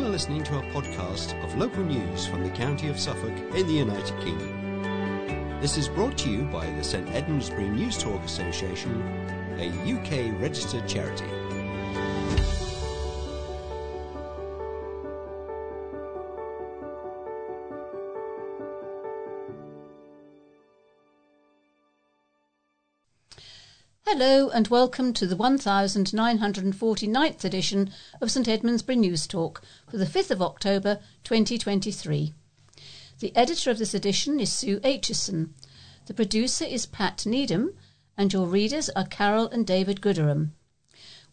You're listening to a podcast of local news from the county of Suffolk in the United Kingdom. This is brought to you by the St Edmundsbury News Talk Association, a UK registered charity. Hello and welcome to the 1949th edition of St Edmundsbury News Talk for the 5th of October 2023. The editor of this edition is Sue Aitchison. The producer is Pat Needham, and your readers are Carol and David Gooderham.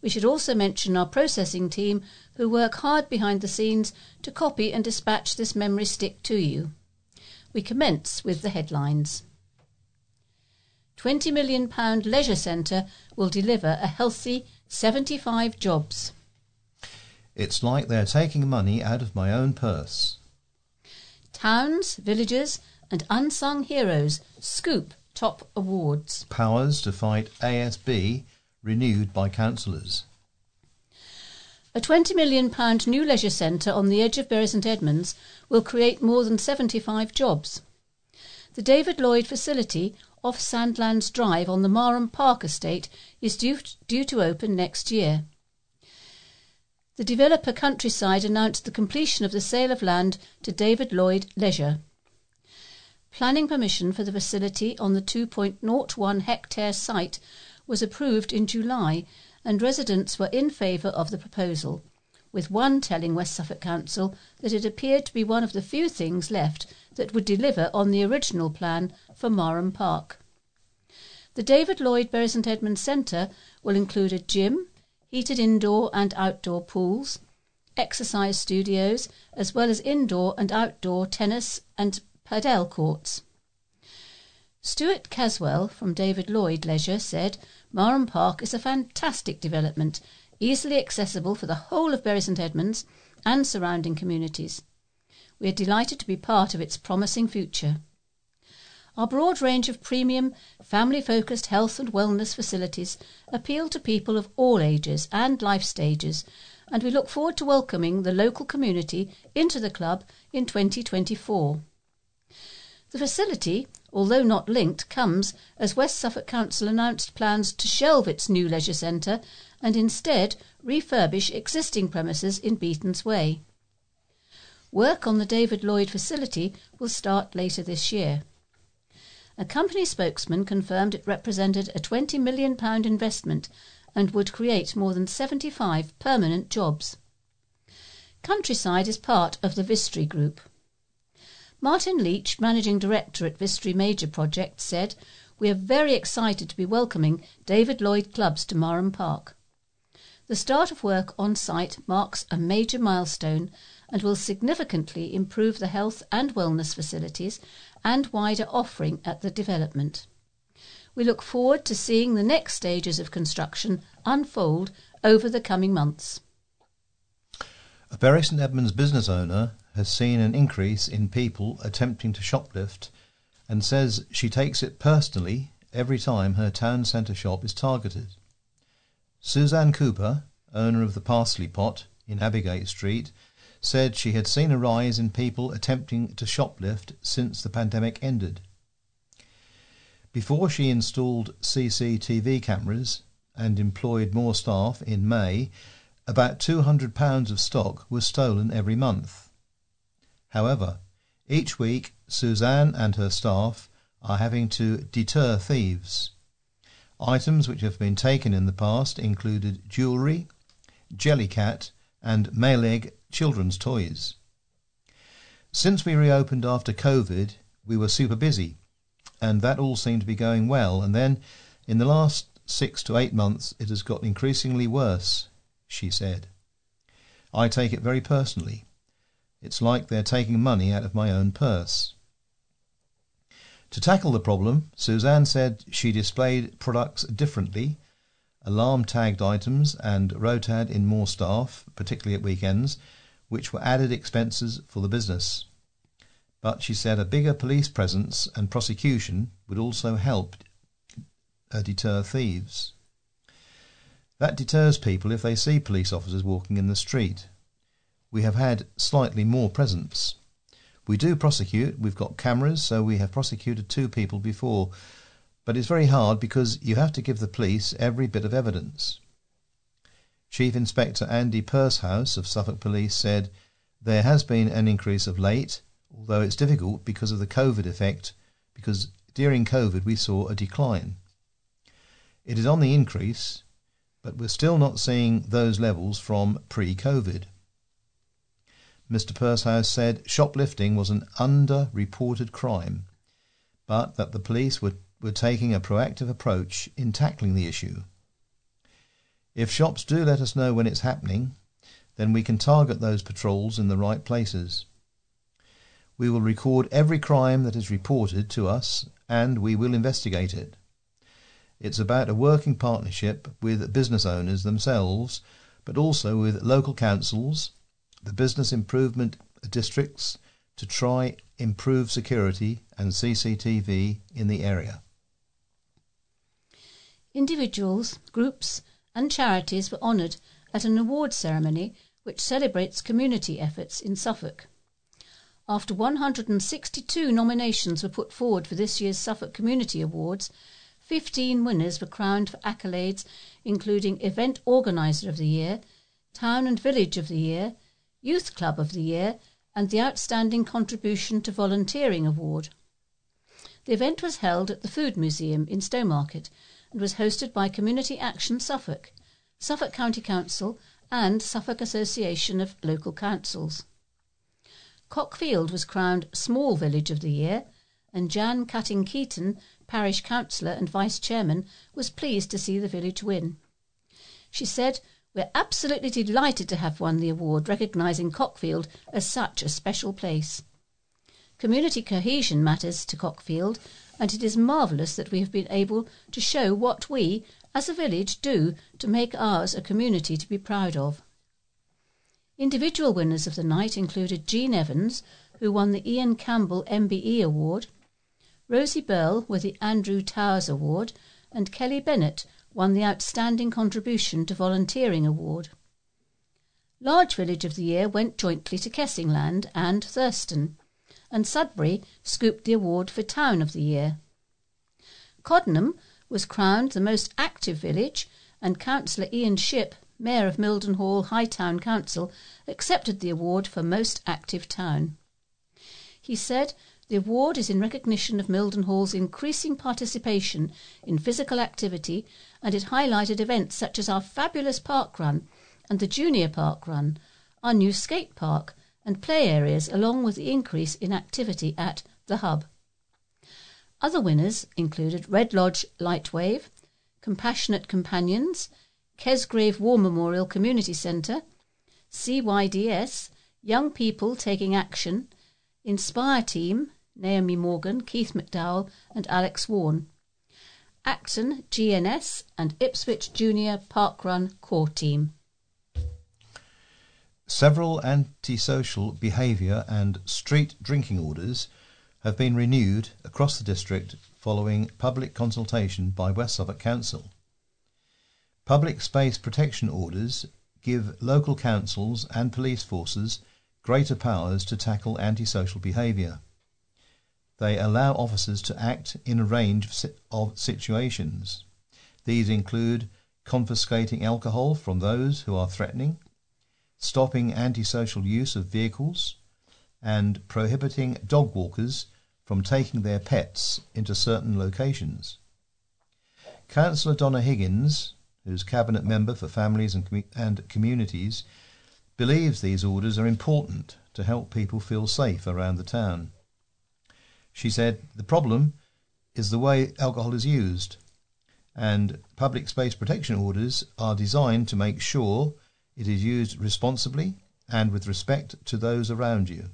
We should also mention our processing team who work hard behind the scenes to copy and dispatch this memory stick to you. We commence with the headlines. £20 million leisure centre will deliver a healthy 75 jobs. It's like they're taking money out of my own purse. Towns, villages, and unsung heroes scoop top awards. Powers to fight ASB renewed by councillors. A £20 million new leisure centre on the edge of Bury St Edmunds will create more than 75 jobs. The David Lloyd facility off Sandlands Drive on the Marham Park estate is due, due to open next year. The developer Countryside announced the completion of the sale of land to David Lloyd Leisure. Planning permission for the facility on the 2.01 hectare site was approved in July, and residents were in favour of the proposal, with one telling West Suffolk Council that it appeared to be one of the few things left that would deliver on the original plan for Marham Park. The David Lloyd Bury St Edmunds Centre will include a gym, heated indoor and outdoor pools, exercise studios, as well as indoor and outdoor tennis and padel courts. Stuart Caswell from David Lloyd Leisure said Marham Park is a fantastic development, easily accessible for the whole of Bury St Edmunds and surrounding communities. We are delighted to be part of its promising future. Our broad range of premium, family focused health and wellness facilities appeal to people of all ages and life stages, and we look forward to welcoming the local community into the club in 2024. The facility, although not linked, comes as West Suffolk Council announced plans to shelve its new leisure centre and instead refurbish existing premises in Beetons Way. Work on the David Lloyd facility will start later this year. A company spokesman confirmed it represented a £20 million investment and would create more than 75 permanent jobs. Countryside is part of the Vistry Group. Martin Leach, Managing Director at Vistry Major Projects, said, We are very excited to be welcoming David Lloyd Clubs to Marham Park. The start of work on site marks a major milestone and will significantly improve the health and wellness facilities and wider offering at the development. We look forward to seeing the next stages of construction unfold over the coming months. A Bury St Edmunds business owner has seen an increase in people attempting to shoplift and says she takes it personally every time her town centre shop is targeted. Suzanne Cooper, owner of the Parsley Pot in Abbeygate Street, said she had seen a rise in people attempting to shoplift since the pandemic ended. Before she installed CCTV cameras and employed more staff in May, about £200 of stock was stolen every month. However, each week Suzanne and her staff are having to deter thieves. Items which have been taken in the past included jewellery, Jellycat, and Maileg children's toys. Since we reopened after COVID, we were super busy, and that all seemed to be going well. And then, in the last six to eight months, it has got increasingly worse, she said. I take it very personally. It's like they're taking money out of my own purse. To tackle the problem, Suzanne said she displayed products differently alarm tagged items and rotad in more staff, particularly at weekends, which were added expenses for the business. But she said a bigger police presence and prosecution would also help uh, deter thieves. That deters people if they see police officers walking in the street. we have had slightly more presence. We do prosecute, we've got cameras, so we have prosecuted two people before, but it's very hard because you have to give the police every bit of evidence. Chief Inspector Andy Purshouse of Suffolk Police said there has been an increase of late, although it's difficult because of the COVID effect, because during COVID we saw a decline. It is on the increase, but we're still not seeing those levels from pre COVID. Mr. Purshouse said shoplifting was an under-reported crime, but that the police were taking a proactive approach in tackling the issue. If shops do let us know when it's happening, then we can target those patrols in the right places. We will record every crime that is reported to us and we will investigate it. It's about a working partnership with business owners themselves, but also with local councils, the business improvement districts to try improve security and CCTV in the area. Individuals, groups, and charities were honoured at an award ceremony which celebrates community efforts in Suffolk. After 162 nominations were put forward for this year's Suffolk Community Awards, 15 winners were crowned for accolades including Event Organiser of the Year, Town and Village of the Year, Youth Club of the Year, and the Outstanding Contribution to Volunteering Award. The event was held at the Food Museum in Stowmarket and was hosted by Community Action Suffolk, Suffolk County Council, and Suffolk Association of Local Councils. Cockfield was crowned Small Village of the Year, and Jan Cutting Keaton, Parish Councillor and Vice Chairman, was pleased to see the village win. She said, we're absolutely delighted to have won the award recognising Cockfield as such a special place. Community cohesion matters to Cockfield, and it is marvellous that we have been able to show what we, as a village, do to make ours a community to be proud of. Individual winners of the night included Jean Evans, who won the Ian Campbell MBE Award, Rosie Burl with the Andrew Towers Award, and Kelly Bennett won the Outstanding Contribution to Volunteering Award. Large Village of the Year went jointly to Kessingland and Thurston, and Sudbury scooped the award for Town of the Year. Coddenham was crowned the most active village, and Councillor Ian Shipp, Mayor of Mildenhall High Town Council, accepted the award for most active town. He said the award is in recognition of Mildenhall's increasing participation in physical activity and it highlighted events such as our fabulous park run and the junior park run, our new skate park and play areas, along with the increase in activity at the Hub. Other winners included Red Lodge Lightwave, Compassionate Companions, Kesgrave War Memorial Community Centre, CYDS, Young People Taking Action, Inspire Team, Naomi Morgan, Keith McDowell, and Alex Warren. Acton, GNS, and Ipswich Junior Parkrun Core Team. Several antisocial behaviour and street drinking orders have been renewed across the district following public consultation by West Suffolk Council. Public space protection orders give local councils and police forces greater powers to tackle antisocial behaviour. They allow officers to act in a range of situations. These include confiscating alcohol from those who are threatening, stopping antisocial use of vehicles, and prohibiting dog walkers from taking their pets into certain locations. Councillor Donna Higgins, who's Cabinet Member for Families and, Com- and Communities, believes these orders are important to help people feel safe around the town. She said, The problem is the way alcohol is used, and public space protection orders are designed to make sure it is used responsibly and with respect to those around you.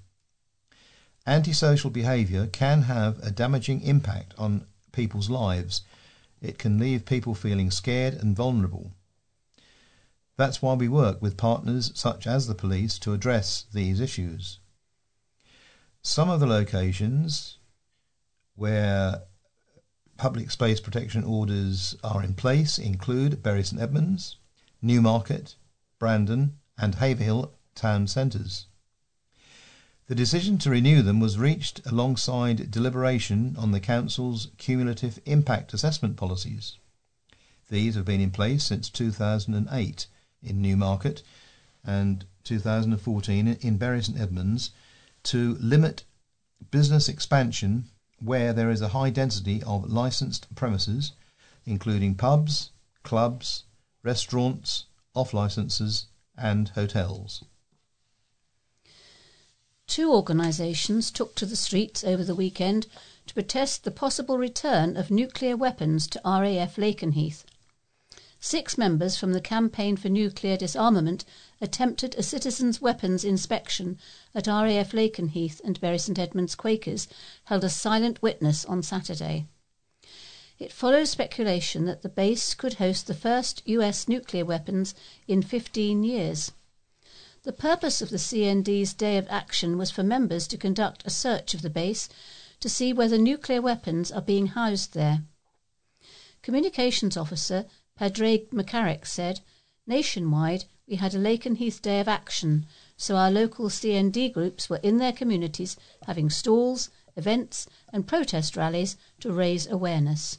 Antisocial behaviour can have a damaging impact on people's lives. It can leave people feeling scared and vulnerable. That's why we work with partners such as the police to address these issues. Some of the locations where public space protection orders are in place include Bury St Edmunds, Newmarket, Brandon, and Haverhill town centres. The decision to renew them was reached alongside deliberation on the Council's cumulative impact assessment policies. These have been in place since 2008 in Newmarket and 2014 in Bury St Edmunds to limit business expansion where there is a high density of licensed premises, including pubs, clubs, restaurants, off licenses, and hotels. Two organisations took to the streets over the weekend to protest the possible return of nuclear weapons to RAF Lakenheath. Six members from the Campaign for Nuclear Disarmament attempted a citizens' weapons inspection at RAF Lakenheath and Bury St Edmunds Quakers held a silent witness on Saturday. It follows speculation that the base could host the first US nuclear weapons in 15 years. The purpose of the CND's day of action was for members to conduct a search of the base to see whether nuclear weapons are being housed there. Communications officer Padraig McCarrick said, Nationwide, we had a Lakenheath day of action, so our local CND groups were in their communities having stalls, events, and protest rallies to raise awareness.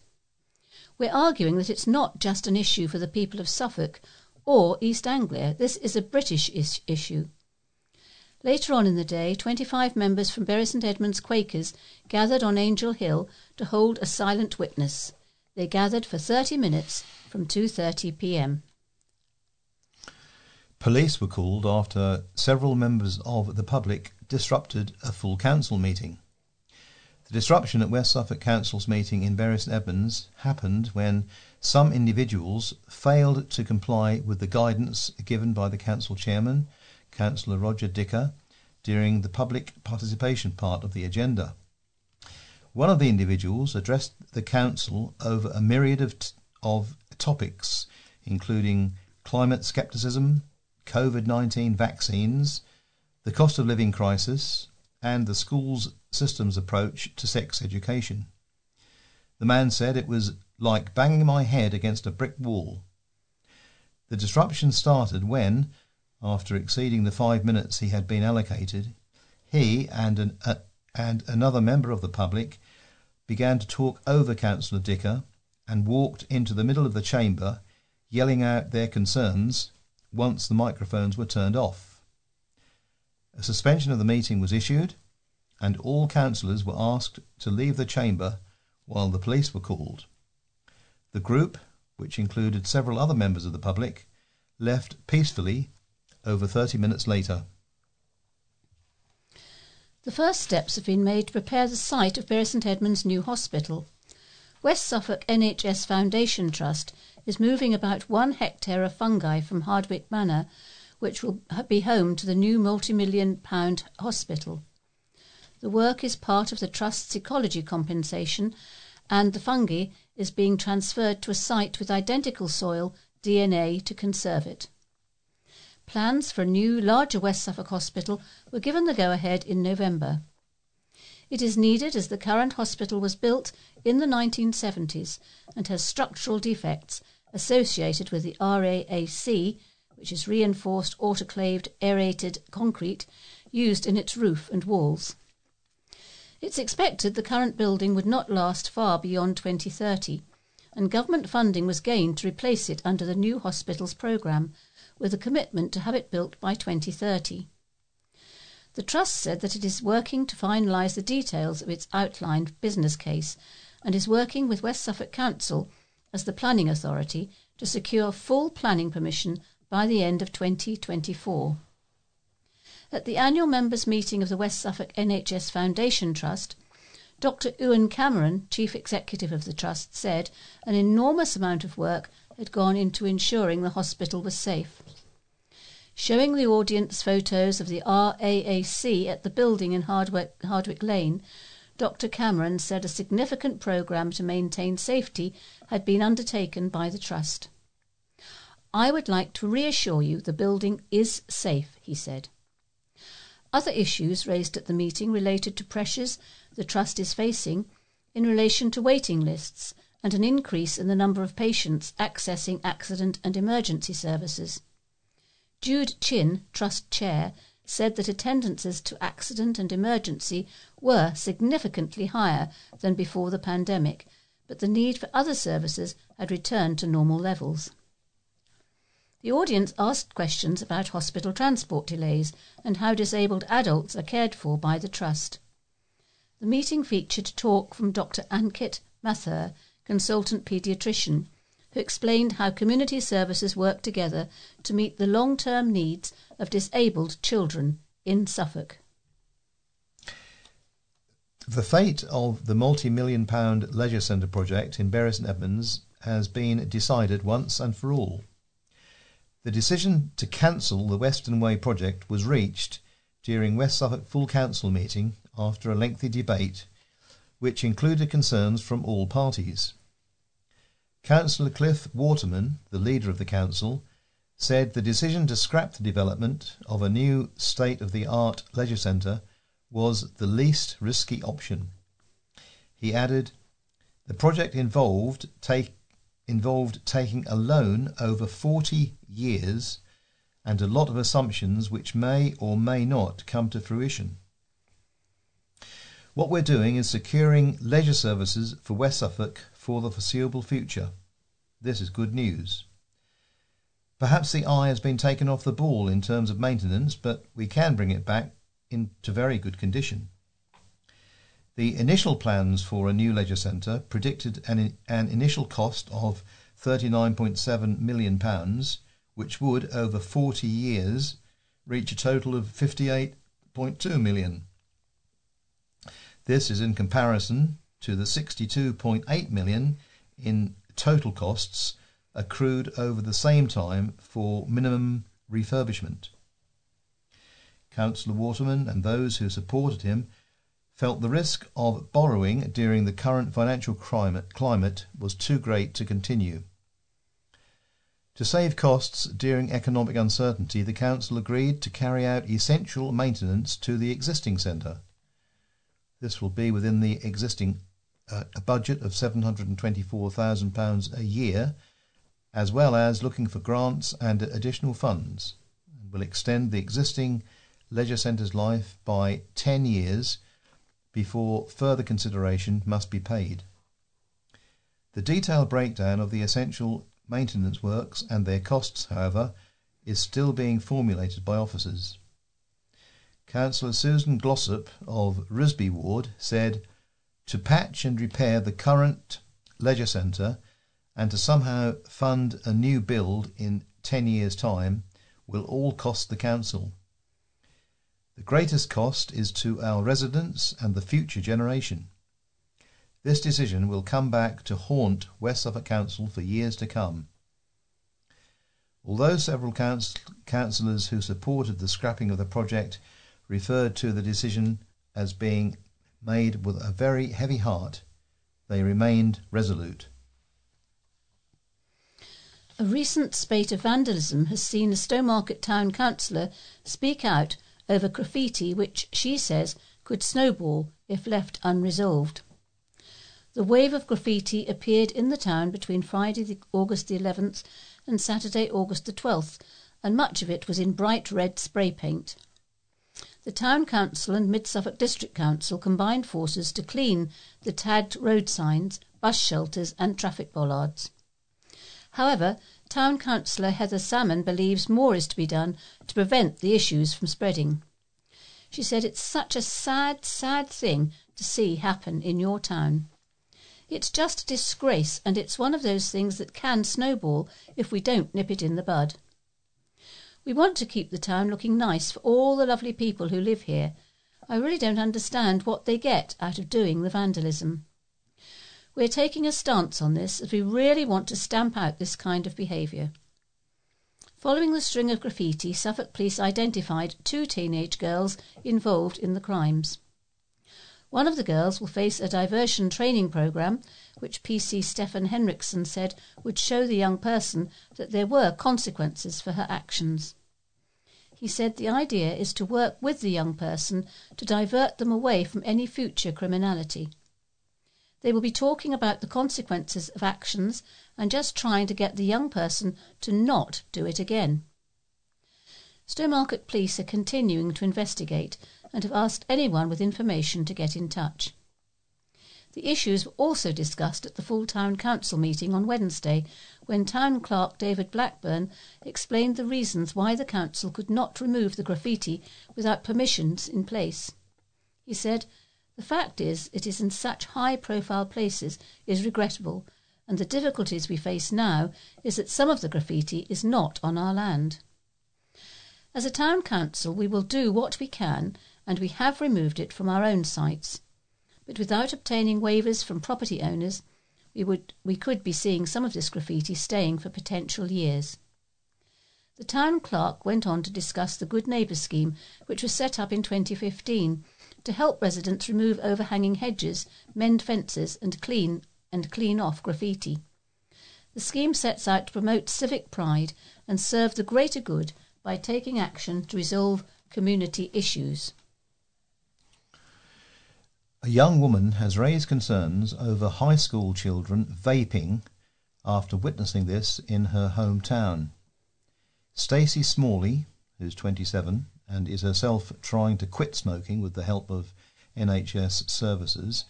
We're arguing that it's not just an issue for the people of Suffolk or East Anglia. This is a British is- issue. Later on in the day, 25 members from Bury St Edmunds Quakers gathered on Angel Hill to hold a silent witness. They gathered for 30 minutes from 2:30 p.m. Police were called after several members of the public disrupted a full council meeting. The disruption at West Suffolk Council's meeting in Bury St Edmunds happened when some individuals failed to comply with the guidance given by the council chairman, Councillor Roger Dicker, during the public participation part of the agenda. One of the individuals addressed the council over a myriad of, topics, including climate scepticism, COVID 19 vaccines, the cost of living crisis, and the school's system's approach to sex education. The man said it was like banging my head against a brick wall. The disruption started when, after exceeding the five minutes he had been allocated, he and, an, uh, and another member of the public began to talk over Councillor Dicker and walked into the middle of the chamber, yelling out their concerns once the microphones were turned off. A suspension of the meeting was issued, and all councillors were asked to leave the chamber while the police were called. The group, which included several other members of the public, left peacefully over 30 minutes later. The first steps have been made to prepare the site of Bury St Edmunds' new hospital. West Suffolk NHS Foundation Trust is moving about one hectare of fungi from Hardwick Manor, which will be home to the new multi million pound hospital. The work is part of the Trust's ecology compensation, and the fungi is being transferred to a site with identical soil DNA to conserve it. Plans for a new, larger West Suffolk hospital were given the go ahead in November. It is needed as the current hospital was built in the 1970s and has structural defects associated with the RAAC, which is reinforced autoclaved aerated concrete, used in its roof and walls. It's expected the current building would not last far beyond 2030, and government funding was gained to replace it under the new hospitals programme, with a commitment to have it built by 2030. The Trust said that it is working to finalise the details of its outlined business case and is working with West Suffolk Council as the planning authority to secure full planning permission by the end of 2024. At the annual members' meeting of the West Suffolk NHS Foundation Trust, Dr. Ewen Cameron, Chief Executive of the Trust, said an enormous amount of work had gone into ensuring the hospital was safe. Showing the audience photos of the RAAC at the building in Hardwick, Hardwick Lane, Dr. Cameron said a significant programme to maintain safety had been undertaken by the Trust. I would like to reassure you the building is safe, he said. Other issues raised at the meeting related to pressures the Trust is facing in relation to waiting lists and an increase in the number of patients accessing accident and emergency services. Jude Chin, Trust Chair, said that attendances to accident and emergency were significantly higher than before the pandemic, but the need for other services had returned to normal levels. The audience asked questions about hospital transport delays and how disabled adults are cared for by the Trust. The meeting featured talk from Dr. Ankit Mathur, consultant paediatrician, who explained how community services work together to meet the long term needs of disabled children in Suffolk. The fate of the multi million pound leisure centre project in Bury St Edmunds has been decided once and for all. The decision to cancel the Western Way project was reached during West Suffolk Full Council meeting after a lengthy debate, which included concerns from all parties. Councillor Cliff Waterman, the leader of the council, said the decision to scrap the development of a new state of the art leisure centre was the least risky option. He added, the project involved take, involved taking a loan over 40 years and a lot of assumptions which may or may not come to fruition. What we're doing is securing leisure services for West Suffolk for the foreseeable future. This is good news. Perhaps the eye has been taken off the ball in terms of maintenance, but we can bring it back into very good condition. The initial plans for a new leisure centre predicted an, an initial cost of £39.7 million, which would, over 40 years, reach a total of 58.2 million. This is in comparison to the 62.8 million in total costs accrued over the same time for minimum refurbishment. Councillor Waterman and those who supported him felt the risk of borrowing during the current financial climate, was too great to continue. To save costs during economic uncertainty, the Council agreed to carry out essential maintenance to the existing centre. This will be within the existing uh, budget of £724,000 a year, as well as looking for grants and additional funds, and will extend the existing leisure centre's life by 10 years before further consideration must be paid. The detailed breakdown of the essential maintenance works and their costs, however, is still being formulated by officers. Councillor Susan Glossop of Risby Ward said, To patch and repair the current leisure centre and to somehow fund a new build in 10 years' time will all cost the council. The greatest cost is to our residents and the future generation. This decision will come back to haunt West Suffolk Council for years to come. Although several council- councillors who supported the scrapping of the project referred to the decision as being made with a very heavy heart, they remained resolute. A recent spate of vandalism has seen a Stowmarket town councillor speak out over graffiti which she says could snowball if left unresolved. The wave of graffiti appeared in the town between Friday, August the 11th, and Saturday, August the 12th, and much of it was in bright red spray paint. The Town Council and Mid Suffolk District Council combined forces to clean the tagged road signs, bus shelters, and traffic bollards. However, Town Councillor Heather Salmon believes more is to be done to prevent the issues from spreading. She said it's such a sad, sad thing to see happen in your town. It's just a disgrace, and it's one of those things that can snowball if we don't nip it in the bud. We want to keep the town looking nice for all the lovely people who live here. I really don't understand what they get out of doing the vandalism. We're taking a stance on this as we really want to stamp out this kind of behaviour. Following the string of graffiti, Suffolk Police identified two teenage girls involved in the crimes. One of the girls will face a diversion training program, which PC Stefan Henriksen said would show the young person that there were consequences for her actions. He said the idea is to work with the young person to divert them away from any future criminality. They will be talking about the consequences of actions and just trying to get the young person to not do it again. Stowmarket Police are continuing to investigate and have asked anyone with information to get in touch. The issues were also discussed at the full town council meeting on Wednesday, when Town Clerk David Blackburn explained the reasons why the council could not remove the graffiti without permissions in place. He said, The fact is, it is in such high profile places is regrettable, and the difficulties we face now is that some of the graffiti is not on our land. As a town council, we will do what we can, and we have removed it from our own sites but without obtaining waivers from property owners, we, would, we could be seeing some of this graffiti staying for potential years. The town clerk went on to discuss the Good Neighbour scheme, which was set up in 2015 to help residents remove overhanging hedges, mend fences, and clean and clean off graffiti. The scheme sets out to promote civic pride and serve the greater good by taking action to resolve community issues. A young woman has raised concerns over high school children vaping after witnessing this in her hometown. Stacey Smalley, who's 27 and is herself trying to quit smoking with the help of NHS services,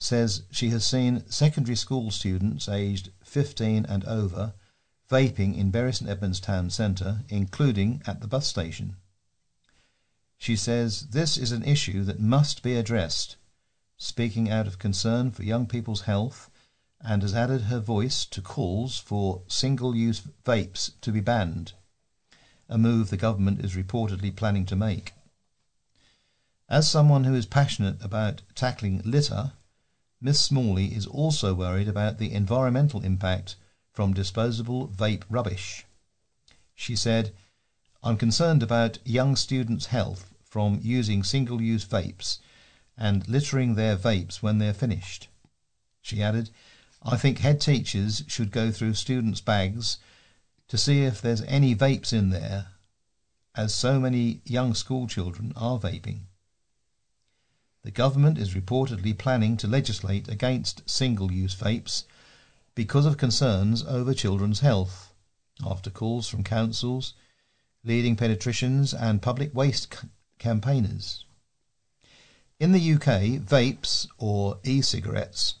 says she has seen secondary school students aged 15 and over vaping in Bury St Edmunds town centre, including at the bus station. She says this is an issue that must be addressed speaking out of concern for young people's health, and has added her voice to calls for single use vapes to be banned, a move the government is reportedly planning to make. As someone who is passionate about tackling litter, Miss Smalley is also worried about the environmental impact from disposable vape rubbish. She said, I'm concerned about young students' health from using single use vapes and littering their vapes when they're finished. She added, I think head teachers should go through students' bags to see if there's any vapes in there, as so many young school children are vaping. The government is reportedly planning to legislate against single use vapes because of concerns over children's health, after calls from councils, leading paediatricians, and public waste c- campaigners. In the UK, vapes or e cigarettes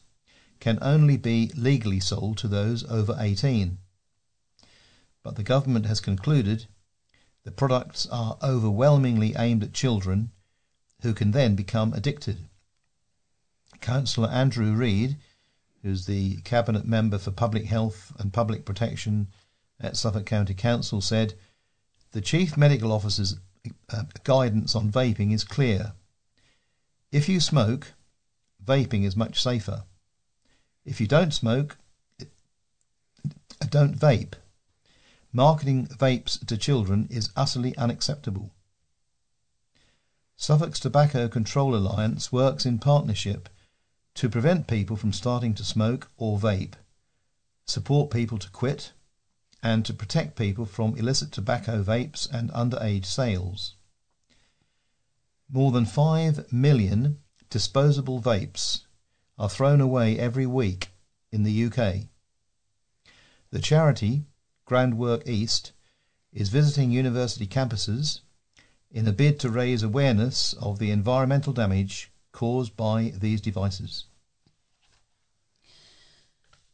can only be legally sold to those over 18. But the government has concluded the products are overwhelmingly aimed at children who can then become addicted. Councillor Andrew Reid, who's the Cabinet Member for Public Health and Public Protection at Suffolk County Council, said the Chief Medical Officer's uh, guidance on vaping is clear. If you smoke, vaping is much safer. If you don't smoke, don't vape. Marketing vapes to children is utterly unacceptable. Suffolk's Tobacco Control Alliance works in partnership to prevent people from starting to smoke or vape, support people to quit, and to protect people from illicit tobacco vapes and underage sales. More than 5 million disposable vapes are thrown away every week in the UK. The charity, Groundwork East, is visiting university campuses in a bid to raise awareness of the environmental damage caused by these devices.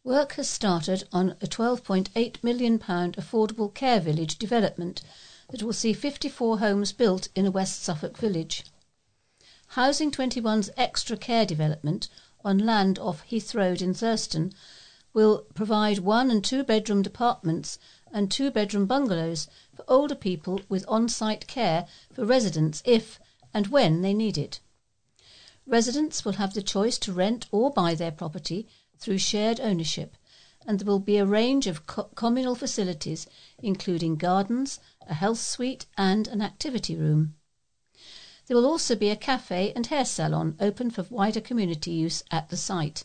Work has started on a £12.8 million affordable care village development that will see 54 homes built in a West Suffolk village. Housing 21's extra care development on land off Heath Road in Thurston will provide one and two bedroom apartments and two bedroom bungalows for older people with on site care for residents if and when they need it. Residents will have the choice to rent or buy their property through shared ownership, and there will be a range of co- communal facilities, including gardens, a health suite, and an activity room. There will also be a cafe and hair salon open for wider community use at the site.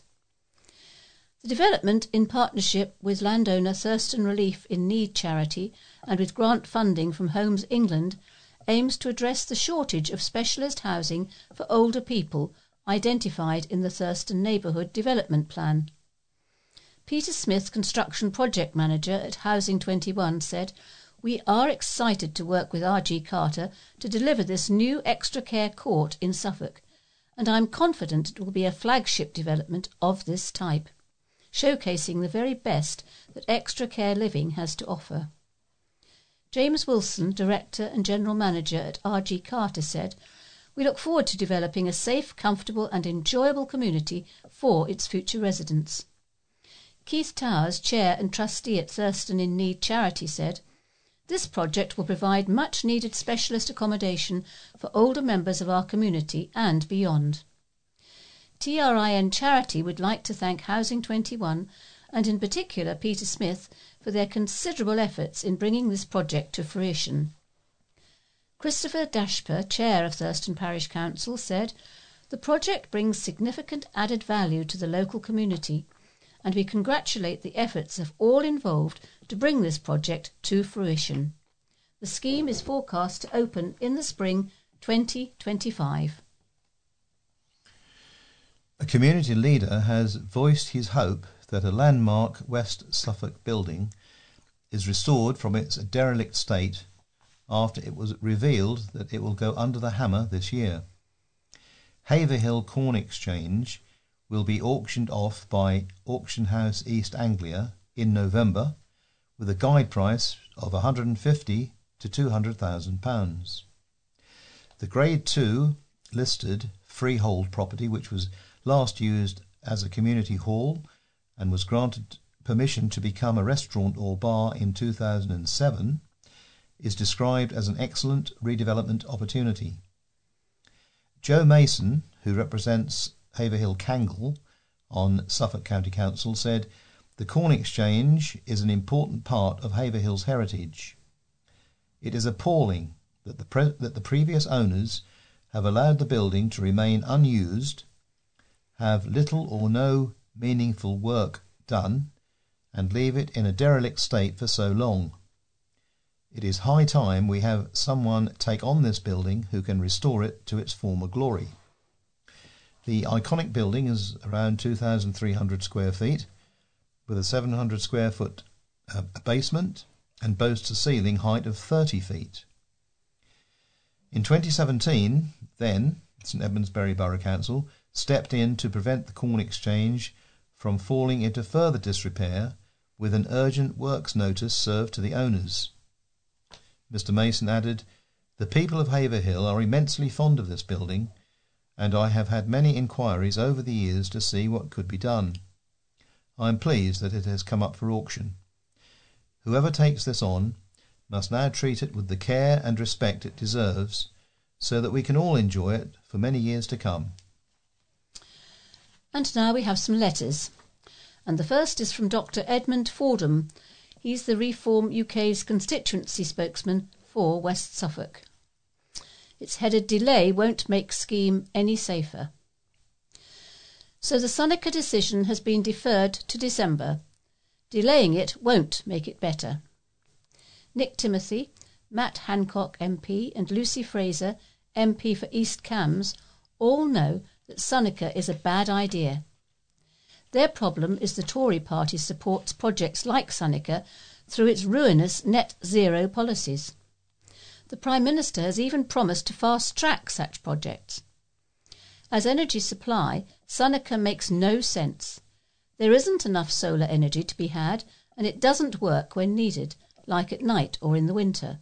The development, in partnership with landowner Thurston Relief in Need charity and with grant funding from Homes England, aims to address the shortage of specialist housing for older people identified in the Thurston Neighbourhood Development Plan. Peter Smith, construction project manager at Housing 21, said, We are excited to work with RG Carter to deliver this new extra care court in Suffolk, and I'm confident it will be a flagship development of this type, showcasing the very best that extra care living has to offer. James Wilson, Director and General Manager at RG Carter, said, We look forward to developing a safe, comfortable, and enjoyable community for its future residents. Keith Towers, Chair and Trustee at Thurston in Need Charity, said, this project will provide much needed specialist accommodation for older members of our community and beyond. TRIN Charity would like to thank Housing 21 and in particular Peter Smith for their considerable efforts in bringing this project to fruition. Christopher Dashper, Chair of Thurston Parish Council, said, The project brings significant added value to the local community and we congratulate the efforts of all involved to bring this project to fruition. The scheme is forecast to open in the spring 2025. A community leader has voiced his hope that a landmark West Suffolk building is restored from its derelict state after it was revealed that it will go under the hammer this year. Haverhill Corn Exchange will be auctioned off by Auction House East Anglia in November with a guide price of 150 to 200,000 pounds. The Grade 2 listed freehold property, which was last used as a community hall and was granted permission to become a restaurant or bar in 2007, is described as an excellent redevelopment opportunity. Joe Mason, who represents Haverhill Cangle on Suffolk County Council, said the Corn Exchange is an important part of Haverhill's heritage. It is appalling that the, pre- that the previous owners have allowed the building to remain unused, have little or no meaningful work done, and leave it in a derelict state for so long. It is high time we have someone take on this building who can restore it to its former glory. The iconic building is around 2,300 square feet with a 700 square foot uh, basement and boasts a ceiling height of 30 feet. In 2017, then, St Edmundsbury Borough Council stepped in to prevent the Corn Exchange from falling into further disrepair with an urgent works notice served to the owners. Mr Mason added, The people of Haverhill are immensely fond of this building, and I have had many inquiries over the years to see what could be done. I am pleased that it has come up for auction. Whoever takes this on must now treat it with the care and respect it deserves so that we can all enjoy it for many years to come. And now we have some letters. And the first is from Dr. Edmund Fordham. He's the Reform UK's constituency spokesman for West Suffolk. It's headed Delay Won't Make Scheme Any Safer. So the Sunnica decision has been deferred to December. Delaying it won't make it better. Nick Timothy, Matt Hancock MP, and Lucy Frazer, MP for East Cambs, all know that Sunnica is a bad idea. Their problem is the Tory party supports projects like Sunnica through its ruinous net zero policies. The Prime Minister has even promised to fast track such projects. As energy supply, Sunnica makes no sense. There isn't enough solar energy to be had, and it doesn't work when needed, like at night or in the winter.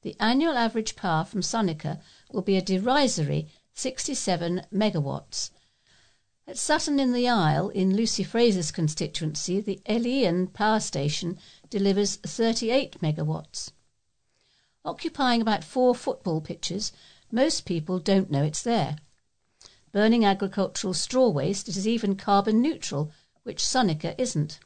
The annual average power from Sunnica will be a derisory 67 megawatts. At Sutton in the Isle, in Lucy Frazer's constituency, the Elean power station delivers 38 megawatts. Occupying about four football pitches, most people don't know it's there. Burning agricultural straw waste, it is even carbon neutral, which Sunnica isn't.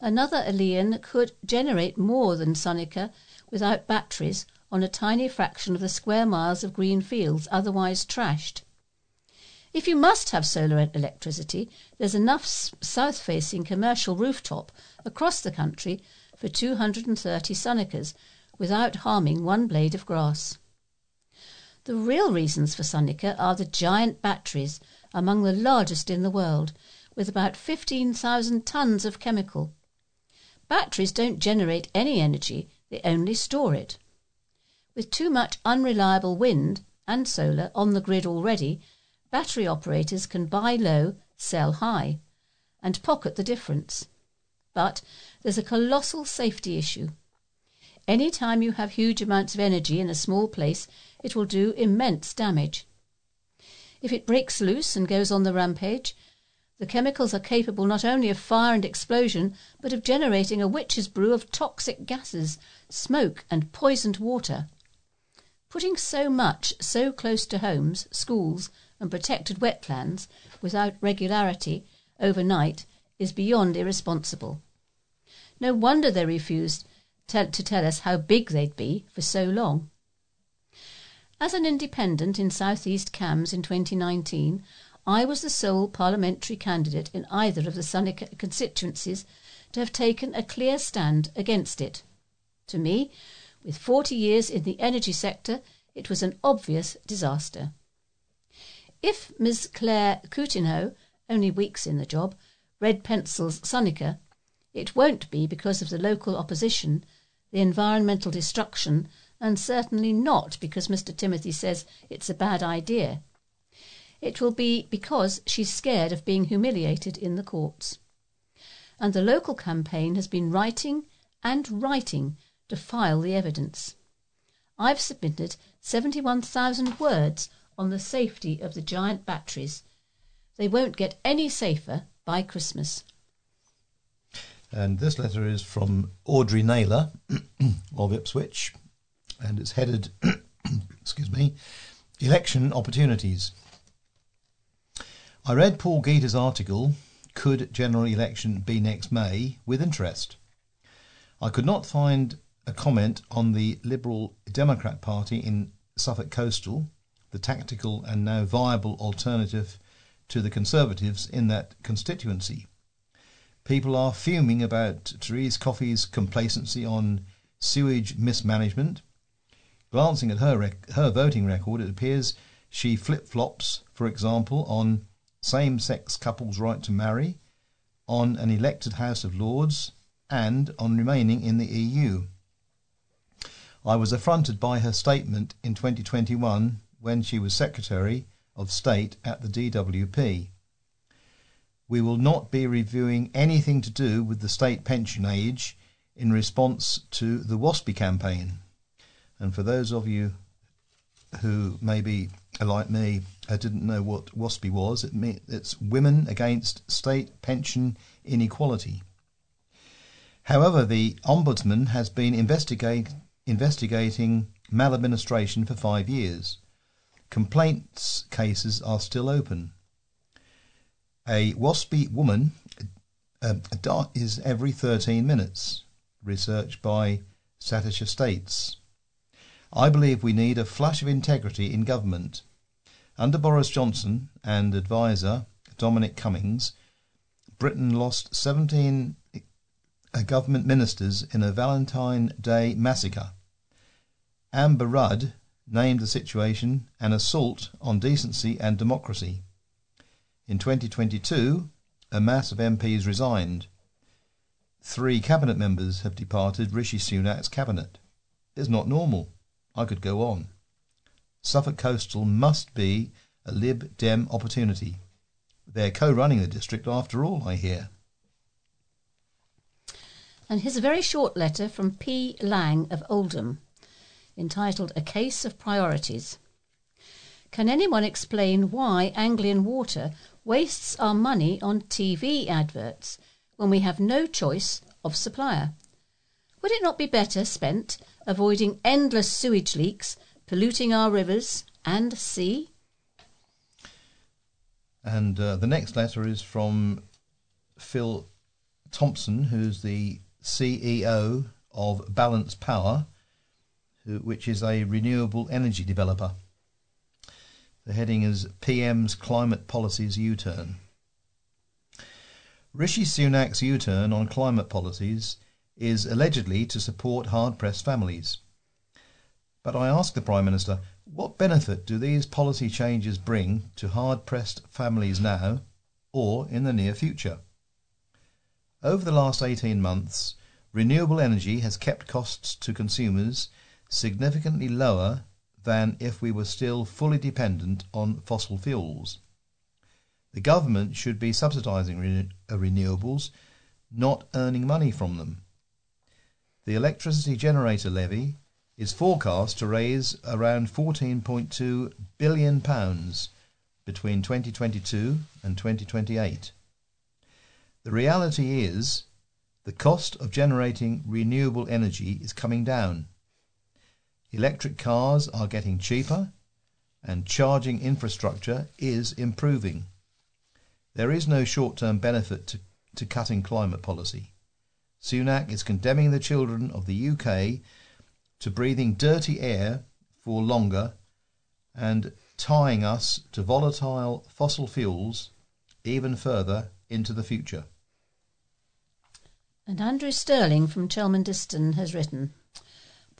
Another Elean could generate more than Sunnica without batteries on a tiny fraction of the square miles of green fields otherwise trashed. If you must have solar electricity, there's enough south facing commercial rooftop across the country for 230 Sunnicas without harming one blade of grass. The real reasons for Sunnica are the giant batteries, among the largest in the world, with about 15,000 tons of chemical. Batteries don't generate any energy, they only store it. With too much unreliable wind and solar on the grid already, battery operators can buy low, sell high, and pocket the difference. But there's a colossal safety issue. Any time you have huge amounts of energy in a small place, it will do immense damage. If it breaks loose and goes on the rampage, the chemicals are capable not only of fire and explosion, but of generating a witch's brew of toxic gases, smoke, and poisoned water. Putting so much so close to homes, schools, and protected wetlands without regularity overnight is beyond irresponsible. No wonder they refused to tell us how big they'd be for so long. As an independent in South East Cambs in 2019, I was the sole parliamentary candidate in either of the Sunnica constituencies to have taken a clear stand against it. To me, with 40 years in the energy sector, it was an obvious disaster. If Ms. Claire Coutinho, only weeks in the job, red pencils Sunnica, it won't be because of the local opposition, the environmental destruction, and certainly not because Mr. Timothy says it's a bad idea. It will be because she's scared of being humiliated in the courts. And the local campaign has been writing and writing to file the evidence. I've submitted 71,000 words on the safety of the giant batteries. They won't get any safer by Christmas. And this letter is from Audrey Naylor of Ipswich, and it's headed, excuse me, Election Opportunities. I read Paul Geater's article, Could General Election Be Next May, with interest. I could not find a comment on the Liberal Democrat Party in Suffolk Coastal, the tactical and now viable alternative to the Conservatives in that constituency. People are fuming about Therese Coffey's complacency on sewage mismanagement. Glancing at her rec- her voting record, it appears she flip flops, for example, on same sex couples' right to marry, on an elected House of Lords, and on remaining in the EU. I was affronted by her statement in 2021 when she was Secretary of State at the DWP. We will not be reviewing anything to do with the state pension age in response to the WASPI campaign. And for those of you who maybe like me didn't know what WASPI was, it it's Women Against State Pension Inequality. However, the Ombudsman has been investigate, investigating maladministration for five years. Complaints cases are still open. A WASPI woman uh, is every 13 minutes. Research by Statista States. I believe we need a flash of integrity in government. Under Boris Johnson and advisor Dominic Cummings, Britain lost 17 uh, government ministers in a Valentine Day massacre. Amber Rudd named the situation an assault on decency and democracy. In 2022, a mass of MPs resigned. Three cabinet members have departed Rishi Sunak's cabinet. It's not normal. I could go on. Suffolk Coastal must be a Lib Dem opportunity. They're co running the district after all, I hear. And here's a very short letter from P. Lang of Oldham, entitled A Case of Priorities. Can anyone explain why Anglian Water wastes our money on TV adverts when we have no choice of supplier? Would it not be better spent avoiding endless sewage leaks, polluting our rivers and sea? And uh, the next letter is from Phil Thompson, who's the CEO of Balance Power, who, which is a renewable energy developer. The heading is PM's Climate Policies U Turn. Rishi Sunak's U turn on climate policies is allegedly to support hard pressed families. But I ask the Prime Minister, what benefit do these policy changes bring to hard pressed families now or in the near future? Over the last 18 months, renewable energy has kept costs to consumers significantly lower than if we were still fully dependent on fossil fuels. The government should be subsidising re- uh, renewables, not earning money from them. The electricity generator levy is forecast to raise around 14.2 billion pounds between 2022 and 2028. The reality is the cost of generating renewable energy is coming down. Electric cars are getting cheaper and charging infrastructure is improving. There is no short term benefit to, to cutting climate policy. Sunak is condemning the children of the UK to breathing dirty air for longer and tying us to volatile fossil fuels even further into the future. And Andrew Sterling from Chelmondiston has written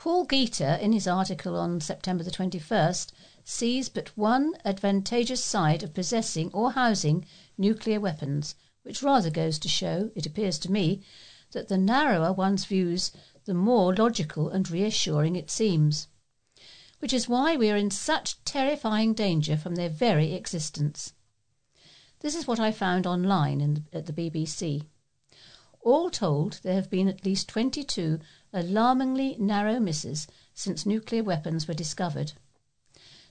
Paul Geater, in his article on September the 21st, sees but one advantageous side of possessing or housing nuclear weapons, which rather goes to show, it appears to me, that the narrower one's views, the more logical and reassuring it seems. Which is why we are in such terrifying danger from their very existence. This is what I found online the, at the BBC. All told, there have been at least 22 alarmingly narrow misses since nuclear weapons were discovered.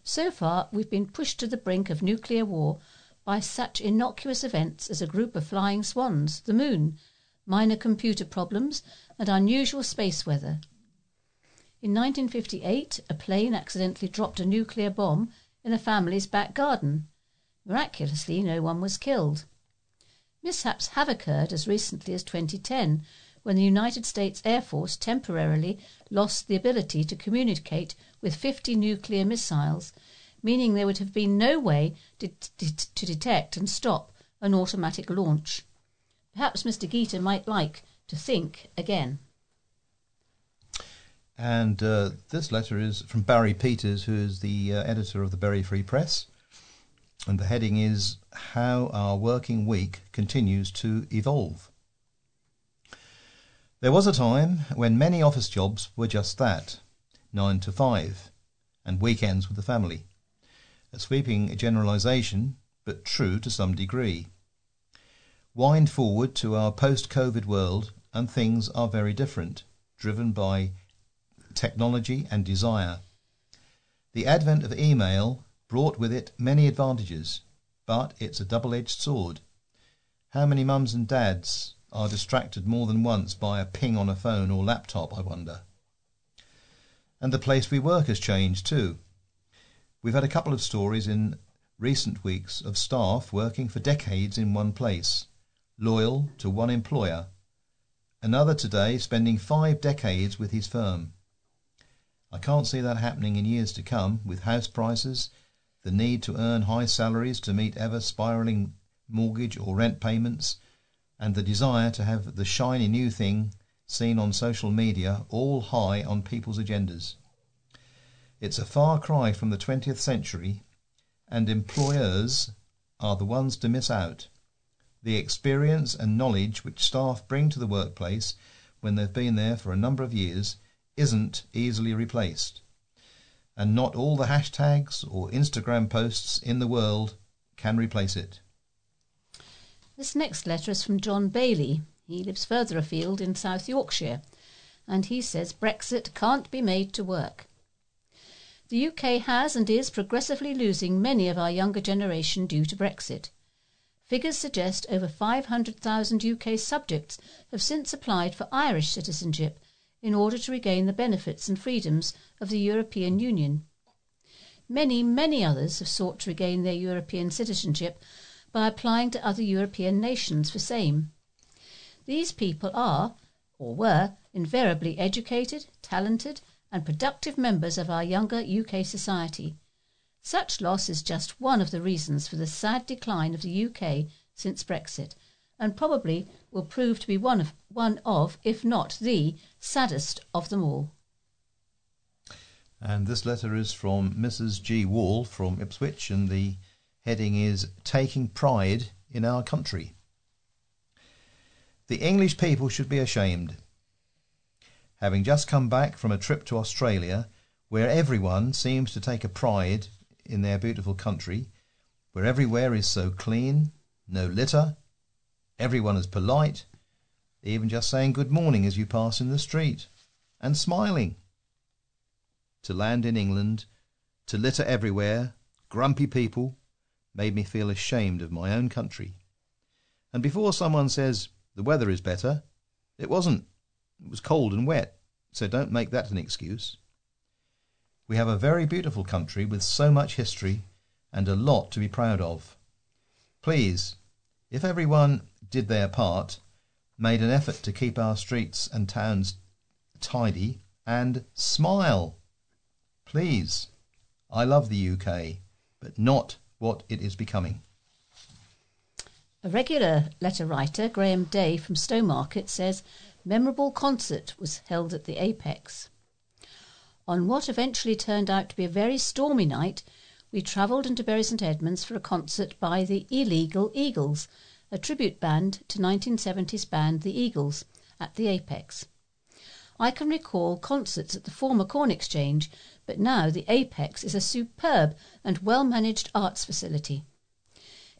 So far, we've been pushed to the brink of nuclear war by such innocuous events as a group of flying swans, the moon, minor computer problems, and unusual space weather. In 1958, a plane accidentally dropped a nuclear bomb in a family's back garden. Miraculously, no one was killed. Mishaps have occurred as recently as 2010 when the United States Air Force temporarily lost the ability to communicate with 50 nuclear missiles, meaning there would have been no way to, detect and stop an automatic launch. Perhaps Mr. Geater might like to think again. And uh, this letter is from Barry Peters, who is the uh, editor of the Bury Free Press. And the heading is How Our Working Week Continues to Evolve. There was a time when many office jobs were just that nine to five, and weekends with the family. A sweeping generalisation, but true to some degree. Wind forward to our post COVID world, and things are very different, driven by technology and desire. The advent of email brought with it many advantages, but it's a double edged sword. How many mums and dads are distracted more than once by a ping on a phone or laptop, I wonder. And the place we work has changed too. We've had a couple of stories in recent weeks of staff working for decades in one place, loyal to one employer. Another today spending five decades with his firm. I can't see that happening in years to come with house prices, the need to earn high salaries to meet ever spiraling mortgage or rent payments, and the desire to have the shiny new thing seen on social media all high on people's agendas. It's a far cry from the 20th century, and employers are the ones to miss out. The experience and knowledge which staff bring to the workplace when they've been there for a number of years isn't easily replaced. And not all the hashtags or Instagram posts in the world can replace it. This next letter is from John Bailey. He lives further afield in South Yorkshire, and he says Brexit can't be made to work. The UK has and is progressively losing many of our younger generation due to Brexit. Figures suggest over 500,000 UK subjects have since applied for Irish citizenship in order to regain the benefits and freedoms of the European Union. Many, many others have sought to regain their European citizenship by applying to other European nations for same. These people are, or were, invariably educated, talented, and productive members of our younger UK society. Such loss is just one of the reasons for the sad decline of the UK since Brexit, and probably will prove to be one of, one of, if not the, saddest of them all. And this letter is from Mrs. G. Wall from Ipswich, and the heading is Taking Pride in Our Country. The English people should be ashamed. having just come back from a trip to Australia, where everyone seems to take a pride in their beautiful country, where everywhere is so clean, no litter, everyone is polite, even just saying good morning as you pass in the street, and smiling. To land in England, to litter everywhere, grumpy people, made me feel ashamed of my own country. And before someone says the weather is better, it wasn't. It was cold and wet, so don't make that an excuse. We have a very beautiful country with so much history and a lot to be proud of. Please, if everyone did their part, made an effort to keep our streets and towns tidy, and smile. Please. I love the UK, but not what it is becoming. A regular letter writer, Graham Day from Stowmarket, says memorable concert was held at the Apex. On what eventually turned out to be a very stormy night, we travelled into Bury St Edmunds for a concert by the Illegal Eagles, a tribute band to 1970s band The Eagles, at the Apex. I can recall concerts at the former Corn Exchange, but now the Apex is a superb and well managed arts facility.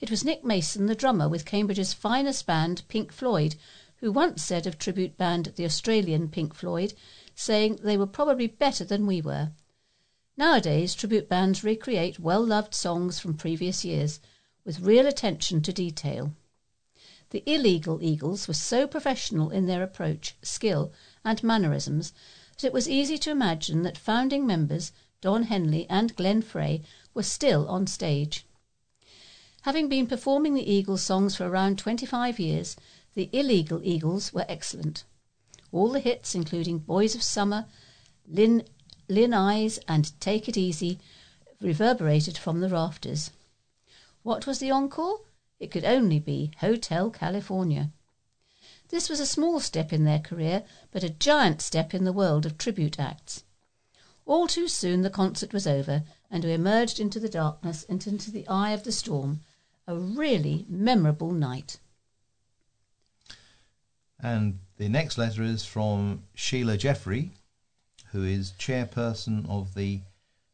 It was Nick Mason, the drummer with Cambridge's finest band, Pink Floyd, who once said of tribute band the Australian Pink Floyd, saying they were probably better than we were. Nowadays, tribute bands recreate well loved songs from previous years with real attention to detail. The illegal Eagles were so professional in their approach, skill, and mannerisms it was easy to imagine that founding members Don Henley and Glenn Frey were still on stage. Having been performing the Eagles songs for around 25 years, the Illegal Eagles were excellent. All the hits, including Boys of Summer, Lyin' Eyes, and Take It Easy, reverberated from the rafters. What was the encore? It could only be Hotel California. This was a small step in their career, but a giant step in the world of tribute acts. All too soon the concert was over, and we emerged into the darkness and into the eye of the storm, a really memorable night. And the next letter is from Sheila Jeffrey, who is chairperson of the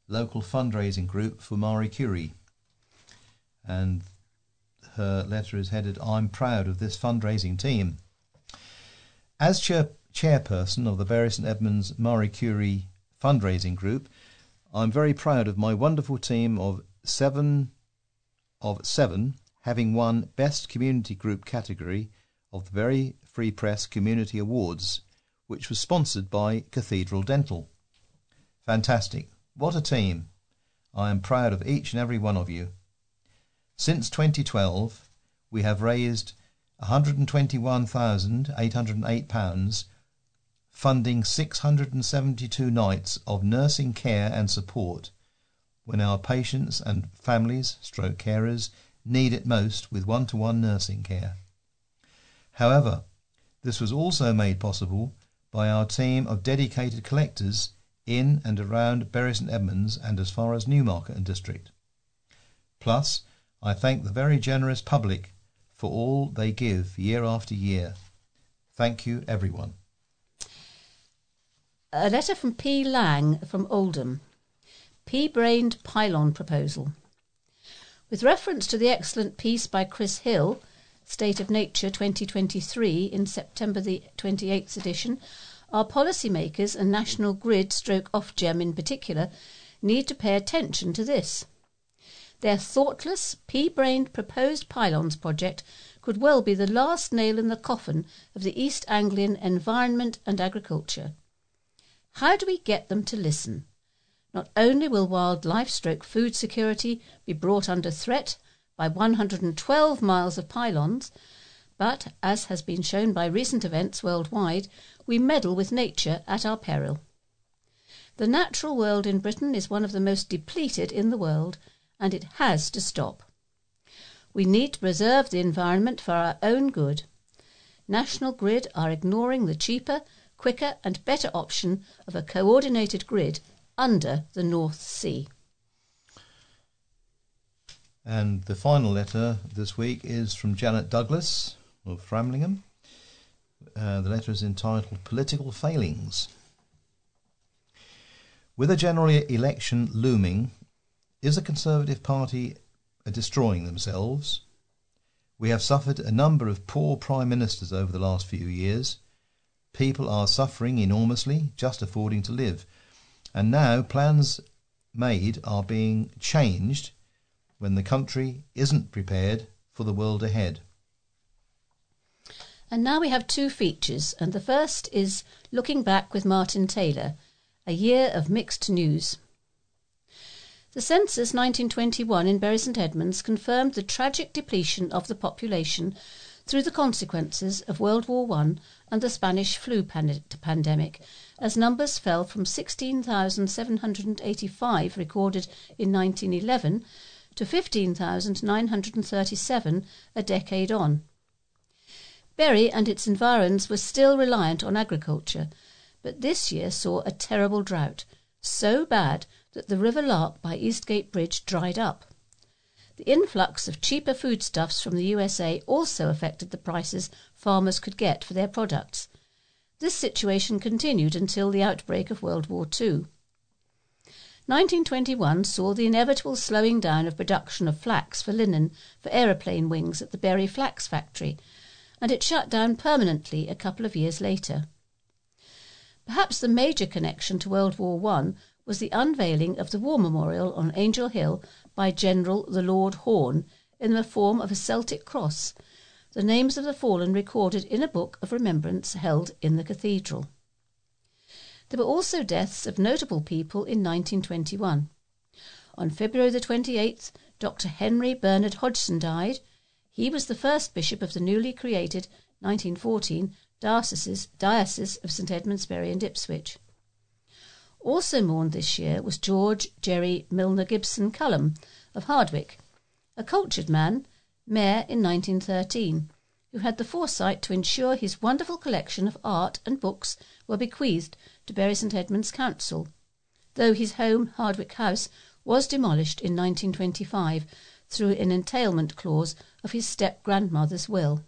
local fundraising group for Marie Curie. And her letter is headed I'm proud of this fundraising team. As chair- chairperson of the Bury St Edmunds Marie Curie fundraising group, I'm very proud of my wonderful team of seven of seven having won Best Community Group category of the Bury Free Press Community Awards, which was sponsored by Cathedral Dental. Fantastic. What a team. I am proud of each and every one of you. Since 2012, we have raised £121,808, funding 672 nights of nursing care and support when our patients and families, stroke carers, need it most with one to one nursing care. However, this was also made possible by our team of dedicated collectors in and around Bury St Edmunds and as far as Newmarket and District. Plus, I thank the very generous public for all they give year after year. Thank you, everyone. A letter from P. Lang from Oldham pea brained pylon proposal. With reference to the excellent piece by Chris Hill, State of Nature 2023, in September the 28th edition, our policymakers and National Grid stroke Ofgem in particular need to pay attention to this. Their thoughtless, pea brained proposed pylons project could well be the last nail in the coffin of the East Anglian environment and agriculture. How do we get them to listen? Not only will wildlife stroke food security be brought under threat by 112 miles of pylons, but, as has been shown by recent events worldwide, we meddle with nature at our peril. The natural world in Britain is one of the most depleted in the world, and it has to stop. We need to preserve the environment for our own good. National Grid are ignoring the cheaper, quicker, and better option of a coordinated grid under the North Sea. And the final letter this week is from Janet Douglas of Framlingham. Uh, the letter is entitled Political Failings. With a general election looming, is the Conservative Party uh, destroying themselves? We have suffered a number of poor prime ministers over the last few years. People are suffering enormously, just affording to live. And now plans made are being changed when the country isn't prepared for the world ahead. And now we have two features, and the first is Looking Back with Martin Taylor, a year of mixed news. The census 1921 in Bury St Edmunds confirmed the tragic depletion of the population through the consequences of World War I and the Spanish flu pandemic, as numbers fell from 16,785 recorded in 1911 to 15,937 a decade on. Bury and its environs were still reliant on agriculture, but this year saw a terrible drought, so bad that the River Lark by Eastgate Bridge dried up. The influx of cheaper foodstuffs from the USA also affected the prices farmers could get for their products. This situation continued until the outbreak of World War II. 1921 saw the inevitable slowing down of production of flax for linen for aeroplane wings at the Bury Flax Factory, and it shut down permanently a couple of years later. Perhaps the major connection to World War I was the unveiling of the War Memorial on Angel Hill by General the Lord Horne in the form of a Celtic cross, the names of the fallen recorded in a book of remembrance held in the cathedral. There were also deaths of notable people in 1921. On February the 28th, Dr. Henry Bernard Hodgson died. He was the first bishop of the newly created 1914 Diocese, Diocese of St Edmundsbury and Ipswich. Also mourned this year was George Gery Milner Gibson Cullum of Hardwick, a cultured man, mayor in 1913, who had the foresight to ensure his wonderful collection of art and books were bequeathed to Bury St Edmunds Council, though his home, Hardwick House, was demolished in 1925 through an entailment clause of his step grandmother's will.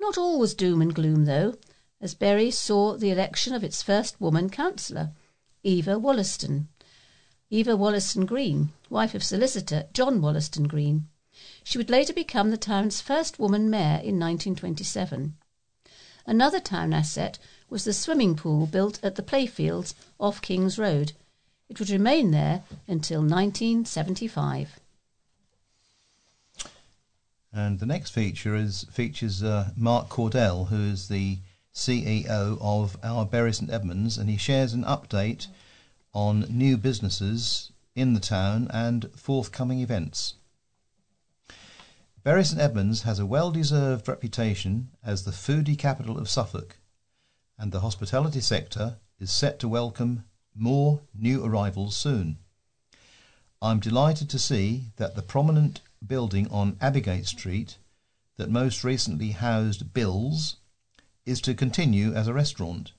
Not all was doom and gloom, though as Bury saw the election of its first woman councillor, Eva Wollaston. Eva Wollaston Green, wife of solicitor John Wollaston Green. She would later become the town's first woman mayor in 1927. Another town asset was the swimming pool built at the Playfields off King's Road. It would remain there until 1975. And the next feature is features uh, Mark Cordell, who is the CEO of our Bury St Edmunds, and he shares an update on new businesses in the town and forthcoming events. Bury St Edmunds has a well deserved reputation as the foodie capital of Suffolk, and the hospitality sector is set to welcome more new arrivals soon. I'm delighted to see that the prominent building on Abbeygate Street that most recently housed Bill's is to continue as a restaurant.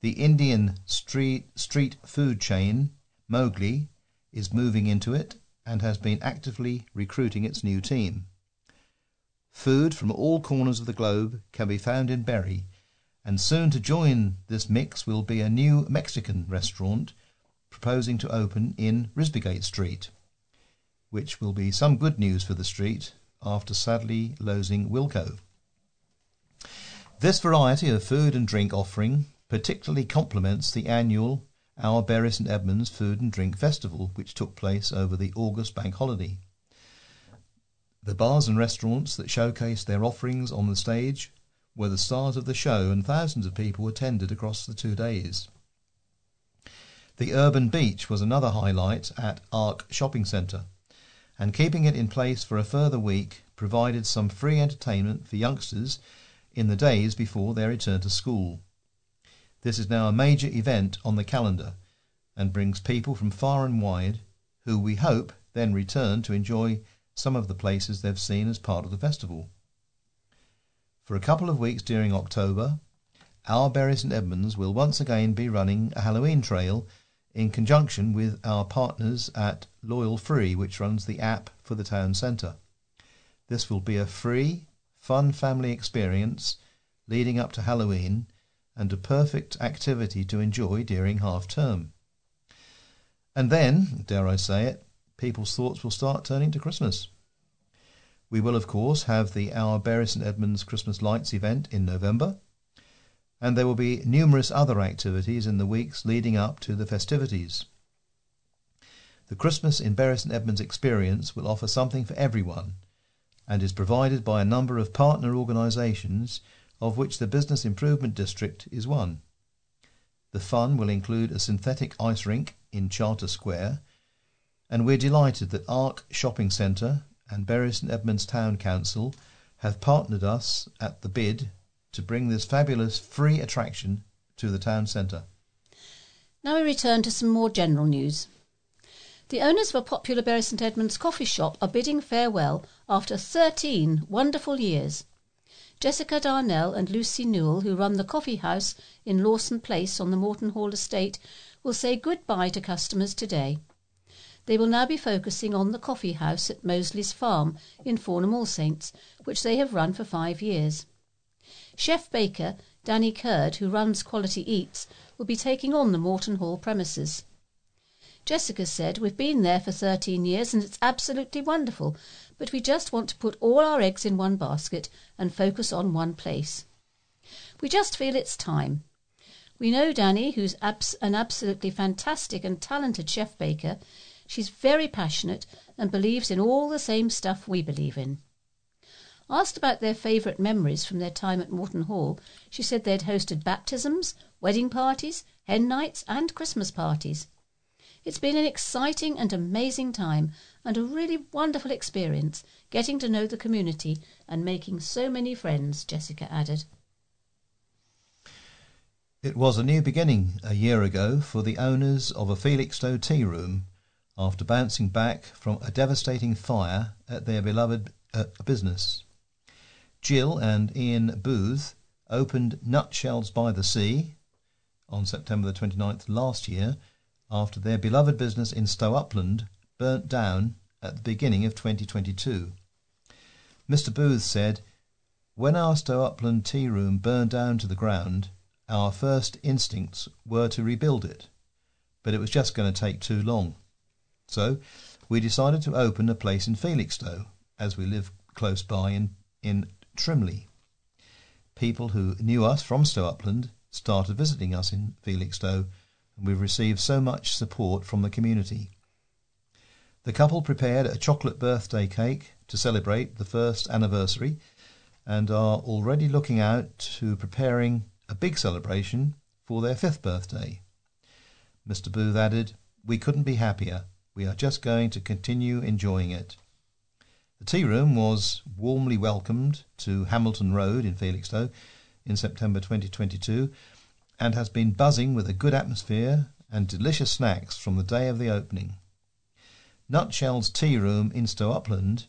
The Indian street, food chain, Mowgli, is moving into it and has been actively recruiting its new team. Food from all corners of the globe can be found in Bury, and soon to join this mix will be a new Mexican restaurant proposing to open in Risbygate Street, which will be some good news for the street after sadly losing Wilko. This variety of food and drink offering particularly complements the annual Our Bury St Edmunds Food and Drink Festival, which took place over the August bank holiday. The bars and restaurants that showcased their offerings on the stage were the stars of the show, and thousands of people attended across the two days. The Urban Beach was another highlight at Arc Shopping Centre, and keeping it in place for a further week provided some free entertainment for youngsters in the days before their return to school. This is now a major event on the calendar and brings people from far and wide who we hope then return to enjoy some of the places they've seen as part of the festival. For a couple of weeks during October, our Bury St Edmunds will once again be running a Halloween trail in conjunction with our partners at Loyal Free, which runs the app for the town centre. This will be a free fun family experience leading up to Halloween and a perfect activity to enjoy during half term. And then, dare I say it, people's thoughts will start turning to Christmas. We will, of course, have the Our Bury St Edmunds Christmas Lights event in November, and there will be numerous other activities in the weeks leading up to the festivities. The Christmas in Bury St Edmunds experience will offer something for everyone and is provided by a number of partner organisations, of which the Business Improvement District is one. The fun will include a synthetic ice rink in Charter Square, and we're delighted that Arc Shopping Centre and Bury St Edmunds Town Council have partnered us at the bid to bring this fabulous free attraction to the town centre. Now we return to some more general news. The owners of a popular Bury St Edmunds coffee shop are bidding farewell after 13 wonderful years. Jessica Darnell and Lucy Newell, who run the coffee house in Lawson Place on the Moreton Hall estate, will say goodbye to customers today. They will now be focusing on the coffee house at Mosley's Farm in Fornham All Saints, which they have run for five years. Chef baker Danny Curd, who runs Quality Eats, will be taking on the Moreton Hall premises. Jessica said, We've been there for 13 years and it's absolutely wonderful, but we just want to put all our eggs in one basket and focus on one place. We just feel it's time. We know Danny, who's an absolutely fantastic and talented chef baker. She's very passionate and believes in all the same stuff we believe in. Asked about their favourite memories from their time at Moreton Hall, she said they'd hosted baptisms, wedding parties, hen nights, and Christmas parties. It's been an exciting and amazing time and a really wonderful experience getting to know the community and making so many friends, Jessica added. It was a new beginning a year ago for the owners of a Felixstowe tea room after bouncing back from a devastating fire at their beloved uh, business. Jill and Ian Booth opened Nutshells by the Sea on September the 29th last year after their beloved business in Stow Upland burnt down at the beginning of 2022. Mr. Booth said, When our Stow Upland tea room burned down to the ground, our first instincts were to rebuild it, but it was just going to take too long. So we decided to open a place in Felixstowe, as we live close by in, in Trimley. People who knew us from Stow Upland started visiting us in Felixstowe and we've received so much support from the community. The couple prepared a chocolate birthday cake to celebrate the first anniversary and are already looking out to preparing a big celebration for their fifth birthday. Mr. Booth added, We couldn't be happier. We are just going to continue enjoying it. The tea room was warmly welcomed to Hamilton Road in Felixstowe in September 2022 and has been buzzing with a good atmosphere and delicious snacks from the day of the opening. Nutshell's Tea Room in Stow Upland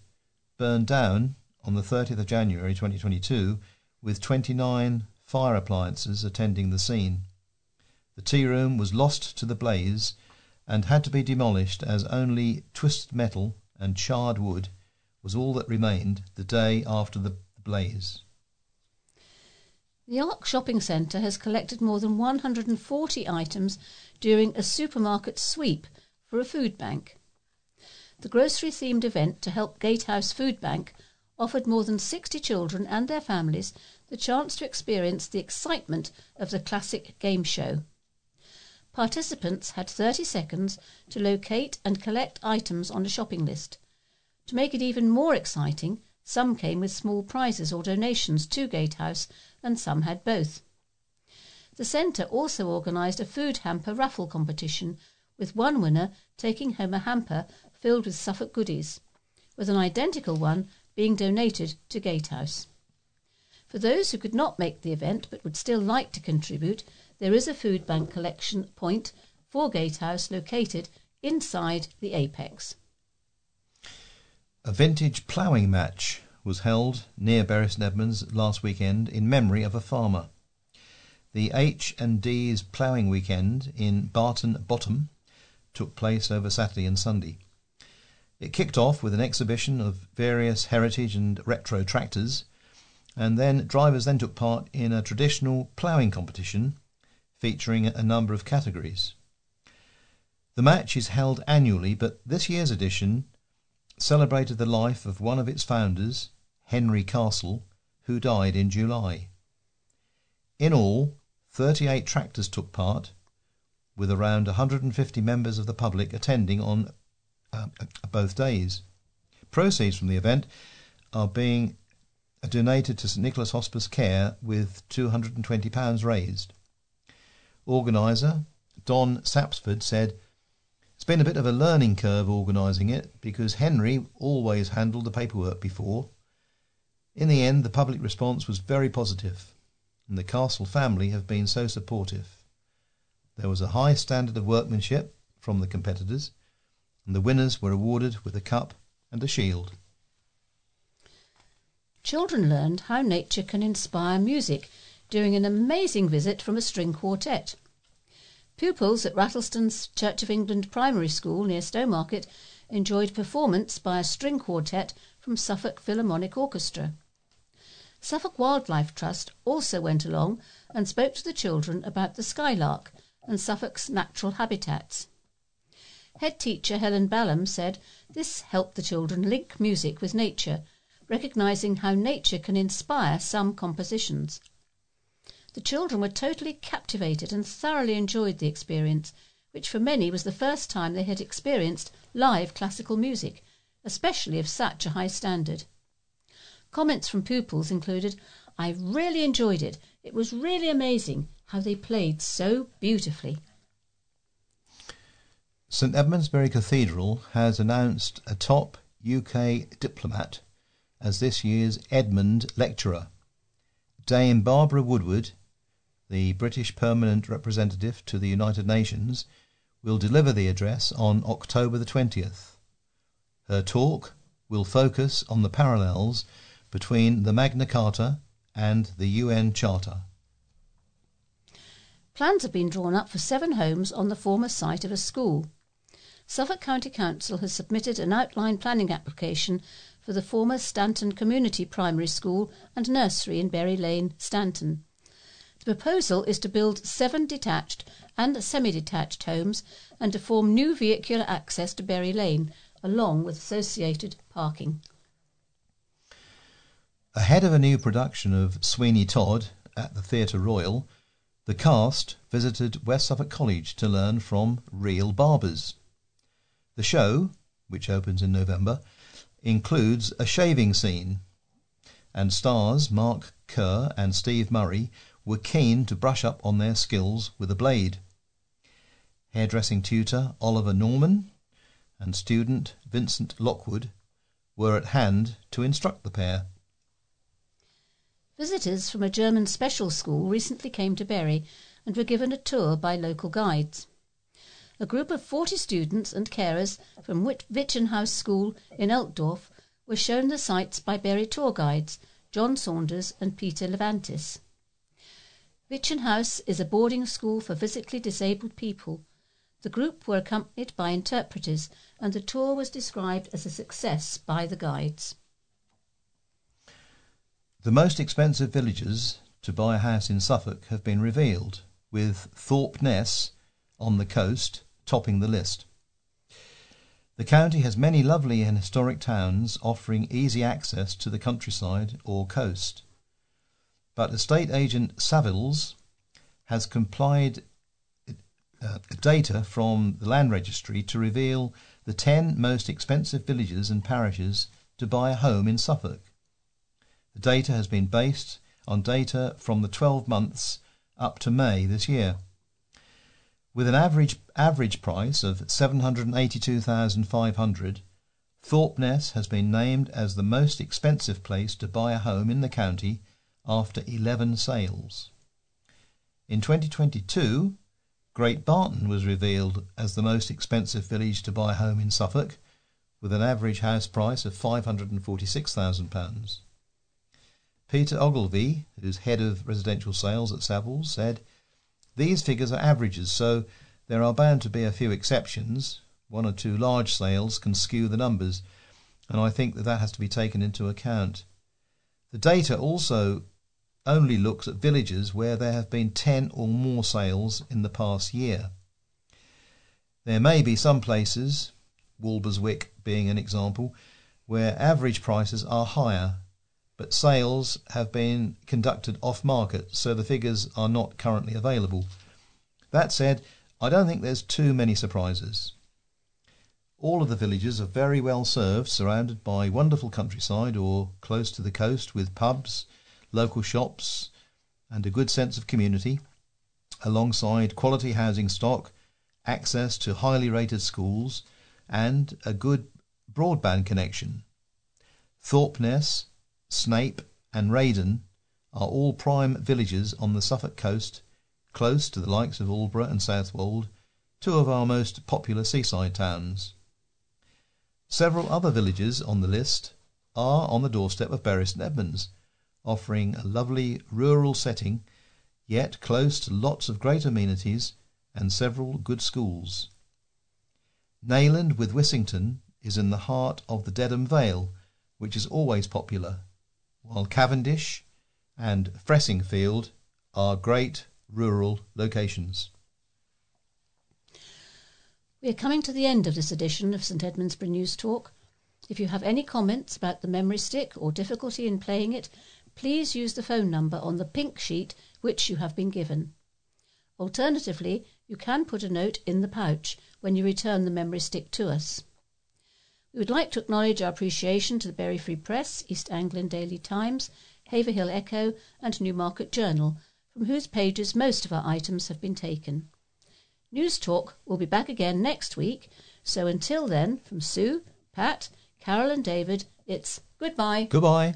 burned down on the 30th of January 2022 with 29 fire appliances attending the scene. The tea room was lost to the blaze and had to be demolished as only twisted metal and charred wood was all that remained the day after the blaze. The Arc Shopping Centre has collected more than 140 items during a supermarket sweep for a food bank. The grocery themed event to help Gatehouse Food Bank offered more than 60 children and their families the chance to experience the excitement of the classic game show. Participants had 30 seconds to locate and collect items on a shopping list. To make it even more exciting, some came with small prizes or donations to Gatehouse and some had both. The centre also organised a food hamper raffle competition, with one winner taking home a hamper filled with Suffolk goodies, with an identical one being donated to Gatehouse. For those who could not make the event but would still like to contribute, there is a food bank collection point for Gatehouse located inside the Apex. A vintage ploughing match was held near Bury last weekend in memory of a farmer. The H&D's ploughing weekend in Barton Bottom took place over Saturday and Sunday. It kicked off with an exhibition of various heritage and retro tractors And then drivers then took part in a traditional ploughing competition featuring a number of categories. The match is held annually, but this year's edition celebrated the life of one of its founders, Henry Castle, who died in July. In all, 38 tractors took part, with around 150 members of the public attending on uh, both days. Proceeds from the event are being donated to St Nicholas Hospice Care with £220 raised. Organiser Don Sapsford said, been a bit of a learning curve organising it because Henry always handled the paperwork before. In the end, the public response was very positive, and the Castle family have been so supportive. There was a high standard of workmanship from the competitors, and the winners were awarded with a cup and a shield. Children learned how nature can inspire music during an amazing visit from a string quartet. Pupils at Rattlesden Church of England Primary School near Stowmarket enjoyed performance by a string quartet from Suffolk Philharmonic Orchestra. Suffolk Wildlife Trust also went along and spoke to the children about the skylark and Suffolk's natural habitats. Head teacher Helen Ballum said this helped the children link music with nature, recognizing how nature can inspire some compositions. The children were totally captivated and thoroughly enjoyed the experience, which for many was the first time they had experienced live classical music, especially of such a high standard. Comments from pupils included, I really enjoyed it. It was really amazing how they played so beautifully. St Edmundsbury Cathedral has announced a top UK diplomat as this year's Edmund Lecturer. Dame Barbara Woodward, the British Permanent Representative to the United Nations, will deliver the address on October the 20th. Her talk will focus on the parallels between the Magna Carta and the UN Charter. Plans have been drawn up for seven homes on the former site of a school. Suffolk County Council has submitted an outline planning application for the former Stanton Community Primary School and Nursery in Berry Lane, Stanton. Proposal is to build seven detached and semi detached homes and to form new vehicular access to Berry Lane, along with associated parking. Ahead of a new production of Sweeney Todd at the Theatre Royal, the cast visited West Suffolk College to learn from real barbers. The show, which opens in November, includes a shaving scene, and stars Mark Kerr and Steve Murray were keen to brush up on their skills with a blade. Hairdressing tutor Oliver Norman and student Vincent Lockwood were at hand to instruct the pair. Visitors from a German special school recently came to Bury and were given a tour by local guides. A group of 40 students and carers from Witchen House School in Altdorf were shown the sights by Bury tour guides John Saunders and Peter Levantis. Witchen House is a boarding school for physically disabled people. The group were accompanied by interpreters, and the tour was described as a success by the guides. The most expensive villages to buy a house in Suffolk have been revealed, with Thorpeness on the coast topping the list. The county has many lovely and historic towns offering easy access to the countryside or coast. But estate agent Savills has complied uh, data from the land registry to reveal the 10 most expensive villages and parishes to buy a home in Suffolk. The data has been based on data from the 12 months up to May this year. With an average average price of 782,500, Thorpeness has been named as the most expensive place to buy a home in the county after 11 sales. In 2022, Great Barton was revealed as the most expensive village to buy a home in Suffolk, with an average house price of £546,000. Peter Ogilvie, who's head of residential sales at Savills, said, These figures are averages, so there are bound to be a few exceptions. One or two large sales can skew the numbers, and I think that that has to be taken into account. The data also only looks at villages where there have been 10 or more sales in the past year. There may be some places, Walberswick being an example, where average prices are higher, but sales have been conducted off market, so the figures are not currently available. That said, I don't think there's too many surprises. All of the villages are very well served, surrounded by wonderful countryside or close to the coast with pubs, local shops, and a good sense of community, alongside quality housing stock, access to highly rated schools, and a good broadband connection. Thorpeness, Snape, and Reydon are all prime villages on the Suffolk coast, close to the likes of Aldeburgh and Southwold, two of our most popular seaside towns. Several other villages on the list are on the doorstep of Bury St Edmunds, offering a lovely rural setting, yet close to lots of great amenities and several good schools. Nayland with Wissington is in the heart of the Dedham Vale, which is always popular, while Cavendish and Fressingfield are great rural locations. We are coming to the end of this edition of St Edmundsbury News Talk. If you have any comments about the memory stick or difficulty in playing it, please use the phone number on the pink sheet which you have been given. Alternatively, you can put a note in the pouch when you return the memory stick to us. We would like to acknowledge our appreciation to the Bury Free Press, East Anglian Daily Times, Haverhill Echo, and Newmarket Journal, from whose pages most of our items have been taken. News Talk will be back again next week, so until then, from Sue, Pat, Carol, and David, it's goodbye. Goodbye.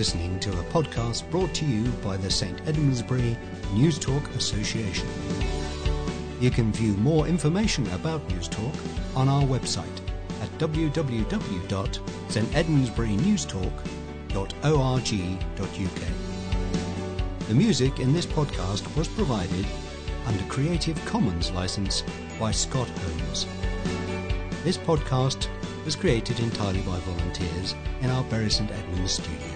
Listening to a podcast brought to you by the St Edmundsbury News Talk Association. You can view more information about News Talk on our website at www.stedmundsburynewstalk.org.uk. The music in this podcast was provided under Creative Commons license by Scott Holmes. This podcast was created entirely by volunteers in our Bury St Edmunds studio.